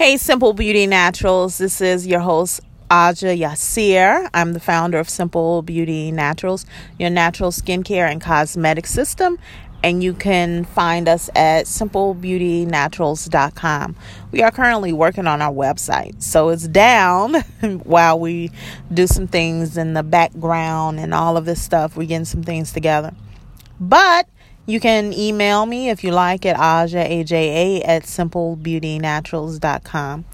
Hey, Simple Beauty Naturals. This is your host, Aja Yasir. I'm the founder of Simple Beauty Naturals, your natural skincare and cosmetic system. And you can find us at simplebeautynaturals.com. We are currently working on our website, so it's down while we do some things in the background and all of this stuff. We're getting some things together. But you can email me if you like at aja, A-J-A, at simplebeautynaturals.com.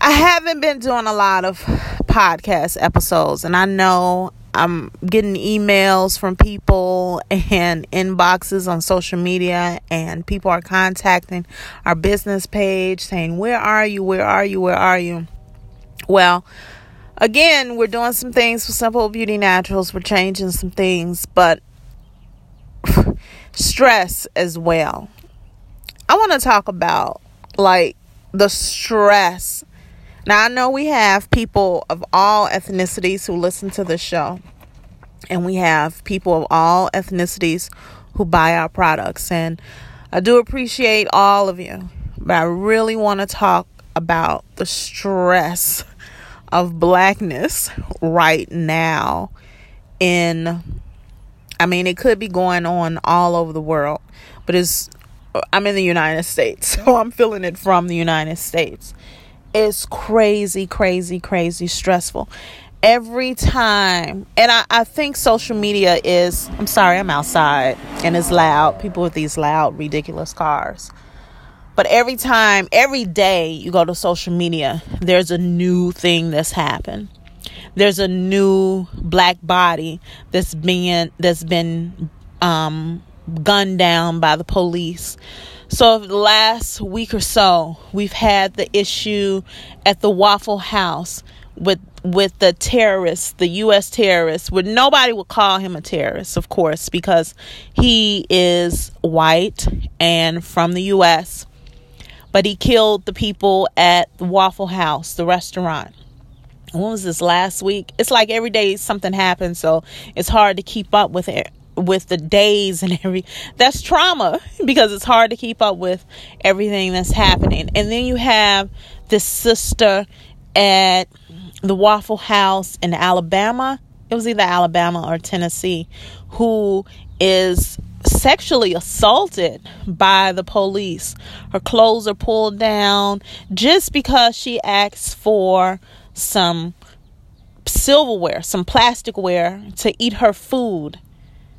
I haven't been doing a lot of podcast episodes, and I know I'm getting emails from people and inboxes on social media, and people are contacting our business page saying, Where are you? Where are you? Where are you? Well, again, we're doing some things for Simple Beauty Naturals. We're changing some things, but stress as well. I want to talk about like the stress. Now, I know we have people of all ethnicities who listen to the show, and we have people of all ethnicities who buy our products. And I do appreciate all of you, but I really want to talk about the stress of blackness right now in I mean, it could be going on all over the world, but it's I'm in the United States, so I'm feeling it from the United States. It's crazy, crazy, crazy stressful. Every time, and I, I think social media is, I'm sorry, I'm outside and it's loud. People with these loud, ridiculous cars. But every time, every day you go to social media, there's a new thing that's happened there's a new black body that's being that's been um, gunned down by the police. So the last week or so, we've had the issue at the Waffle House with with the terrorists, the U.S. terrorists, where nobody would call him a terrorist, of course, because he is white and from the U.S. But he killed the people at the Waffle House, the restaurant when was this last week? It's like every day something happens, so it's hard to keep up with it with the days and every that's trauma because it's hard to keep up with everything that's happening. And then you have this sister at the Waffle House in Alabama. It was either Alabama or Tennessee who is sexually assaulted by the police. Her clothes are pulled down just because she asks for some silverware, some plasticware to eat her food.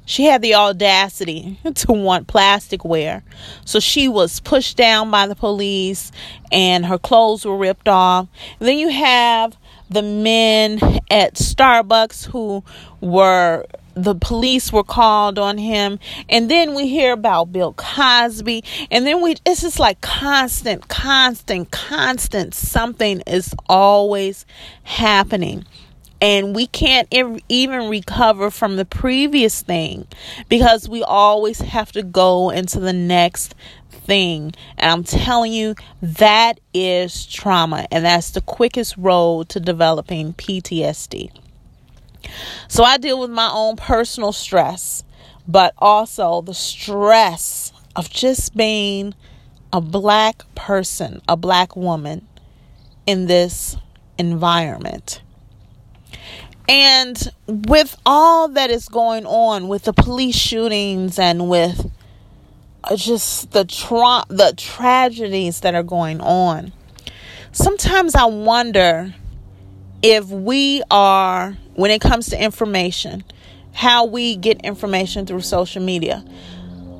She had the audacity to want plasticware. So she was pushed down by the police and her clothes were ripped off. And then you have the men at Starbucks who were the police were called on him. And then we hear about bill cosby. And then we it's just like constant constant constant something is always happening. And we can't even recover from the previous thing because we always have to go into the next thing. And i'm telling you that is trauma. And that's the quickest road to developing ptsd so I deal with my own personal stress, but also the stress of just being a black person, a black woman in this environment. And with all that is going on with the police shootings and with uh, just the tra- the tragedies that are going on, sometimes I wonder if we are when it comes to information, how we get information through social media,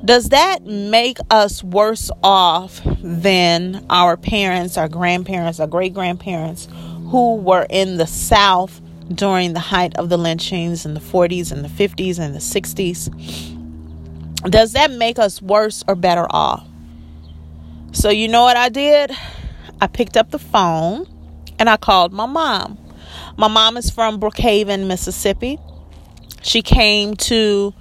does that make us worse off than our parents, our grandparents, our great grandparents who were in the South during the height of the lynchings in the 40s and the 50s and the 60s? Does that make us worse or better off? So, you know what I did? I picked up the phone and I called my mom. My mom is from Brookhaven, Mississippi. She came to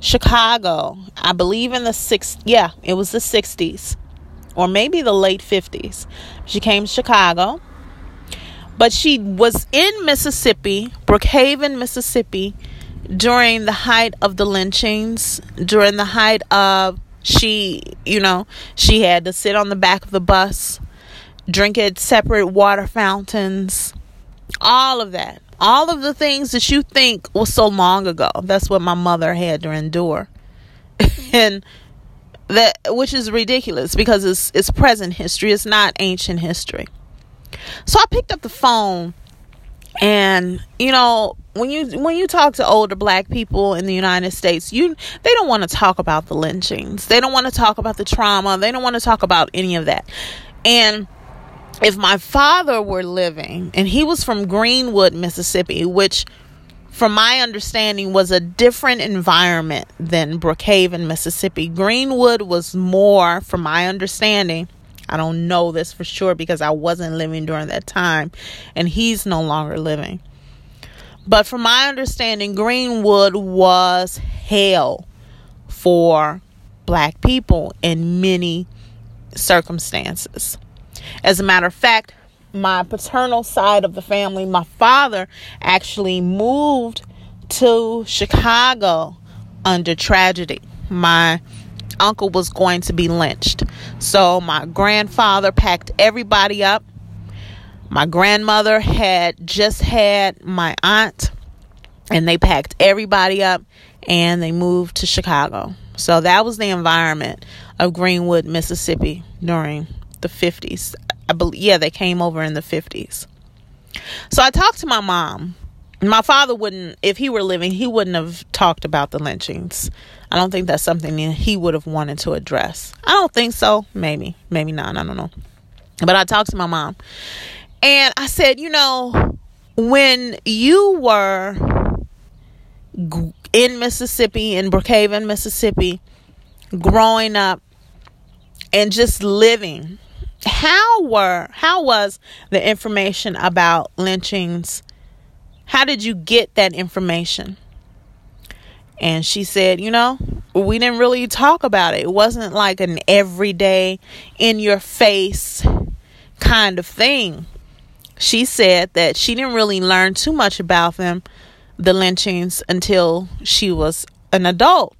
Chicago, I believe in the six yeah, it was the 60s or maybe the late 50s. She came to Chicago. But she was in Mississippi, Brookhaven, Mississippi, during the height of the lynchings, during the height of she, you know, she had to sit on the back of the bus drink at separate water fountains, all of that. All of the things that you think was so long ago. That's what my mother had to endure. and that which is ridiculous because it's it's present history, it's not ancient history. So I picked up the phone and you know, when you when you talk to older black people in the United States, you they don't want to talk about the lynchings. They don't want to talk about the trauma. They don't want to talk about any of that. And if my father were living and he was from Greenwood, Mississippi, which from my understanding was a different environment than Brookhaven, Mississippi. Greenwood was more, from my understanding, I don't know this for sure because I wasn't living during that time and he's no longer living. But from my understanding, Greenwood was hell for black people in many circumstances. As a matter of fact, my paternal side of the family, my father actually moved to Chicago under tragedy. My uncle was going to be lynched. So my grandfather packed everybody up. My grandmother had just had my aunt, and they packed everybody up and they moved to Chicago. So that was the environment of Greenwood, Mississippi during the 50s. I believe, yeah, they came over in the 50s. So I talked to my mom. My father wouldn't, if he were living, he wouldn't have talked about the lynchings. I don't think that's something he would have wanted to address. I don't think so. Maybe, maybe not. I don't know. But I talked to my mom and I said, you know, when you were in Mississippi, in Brookhaven, Mississippi, growing up and just living how were how was the information about lynchings? How did you get that information? And she said you know we didn't really talk about it. It wasn't like an everyday in your face kind of thing. She said that she didn't really learn too much about them the lynchings until she was an adult.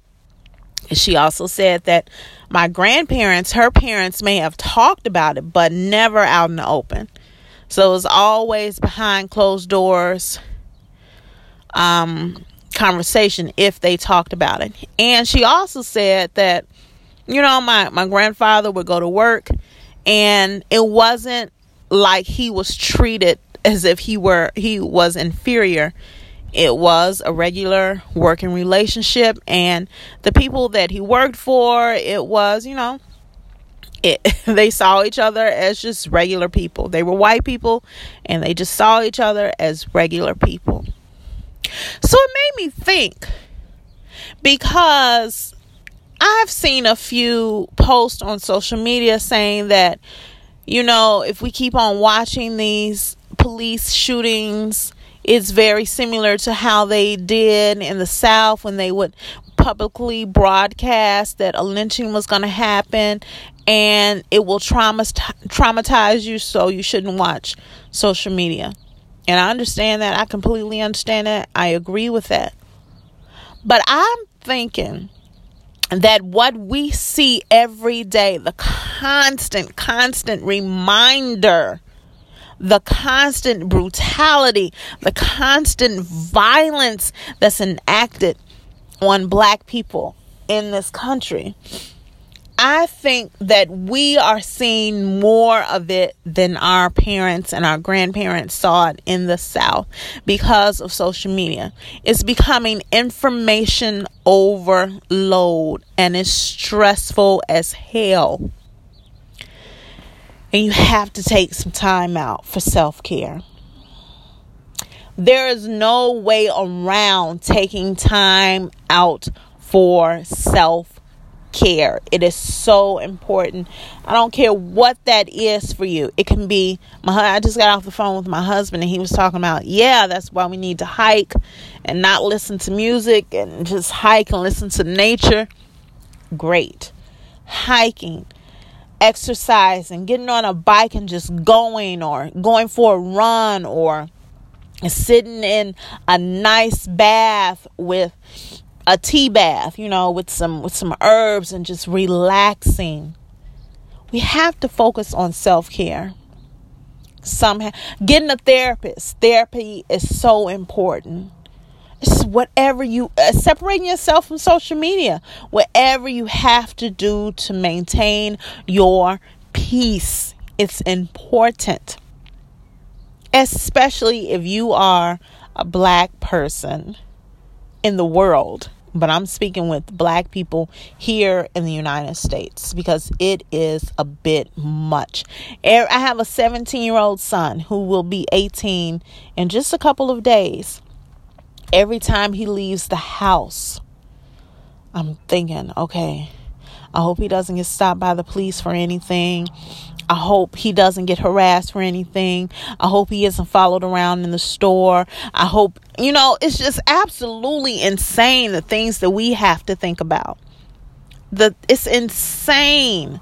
She also said that my grandparents, her parents, may have talked about it, but never out in the open. So it was always behind closed doors um, conversation if they talked about it. And she also said that, you know, my, my grandfather would go to work and it wasn't like he was treated as if he were he was inferior it was a regular working relationship, and the people that he worked for, it was, you know, it, they saw each other as just regular people. They were white people, and they just saw each other as regular people. So it made me think because I've seen a few posts on social media saying that, you know, if we keep on watching these police shootings it's very similar to how they did in the South when they would publicly broadcast that a lynching was going to happen and it will traumatize you so you shouldn't watch social media. And I understand that. I completely understand that. I agree with that. But I'm thinking that what we see every day, the constant, constant reminder the constant brutality, the constant violence that's enacted on black people in this country. I think that we are seeing more of it than our parents and our grandparents saw it in the South because of social media. It's becoming information overload and it's stressful as hell. And you have to take some time out for self care. There is no way around taking time out for self care. It is so important. I don't care what that is for you. It can be my I just got off the phone with my husband and he was talking about, yeah, that's why we need to hike and not listen to music and just hike and listen to nature. Great. Hiking exercising, getting on a bike and just going, or going for a run, or sitting in a nice bath with a tea bath, you know, with some with some herbs and just relaxing. We have to focus on self-care. Some getting a therapist. Therapy is so important. Whatever you uh, separating yourself from social media. Whatever you have to do to maintain your peace. It's important. Especially if you are a black person in the world but I'm speaking with black people here in the United States because it is a bit much. I have a 17 year old son who will be 18 in just a couple of days. Every time he leaves the house, I'm thinking, okay, I hope he doesn't get stopped by the police for anything. I hope he doesn't get harassed for anything. I hope he isn't followed around in the store. I hope, you know, it's just absolutely insane the things that we have to think about. The it's insane.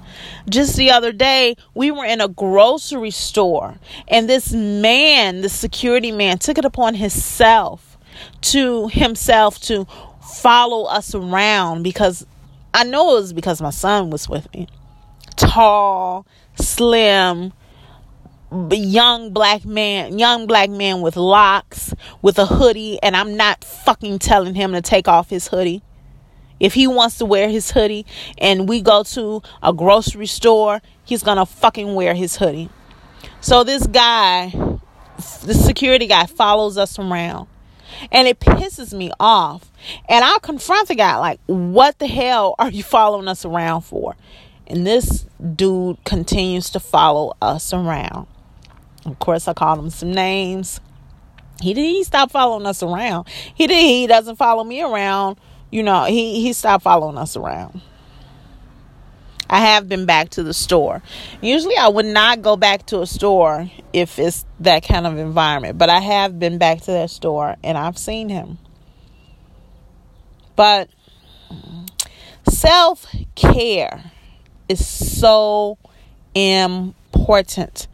Just the other day, we were in a grocery store and this man, the security man, took it upon himself to himself to follow us around because I know it was because my son was with me. Tall, slim, young black man, young black man with locks, with a hoodie, and I'm not fucking telling him to take off his hoodie. If he wants to wear his hoodie and we go to a grocery store, he's gonna fucking wear his hoodie. So this guy, the security guy, follows us around. And it pisses me off. And I'll confront the guy, like, what the hell are you following us around for? And this dude continues to follow us around. Of course, I called him some names. He did. He following us around. He did. He doesn't follow me around. You know, he he stopped following us around. I have been back to the store. Usually, I would not go back to a store if it's that kind of environment, but I have been back to that store and I've seen him. But self care is so important.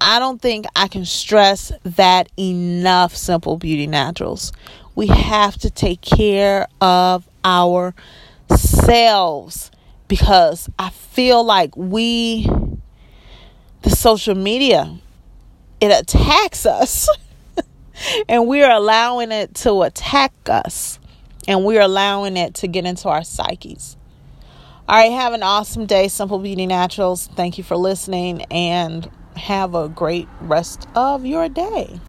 I don't think I can stress that enough, Simple Beauty Naturals. We have to take care of ourselves because I feel like we, the social media, it attacks us and we're allowing it to attack us and we're allowing it to get into our psyches. All right, have an awesome day, Simple Beauty Naturals. Thank you for listening and have a great rest of your day.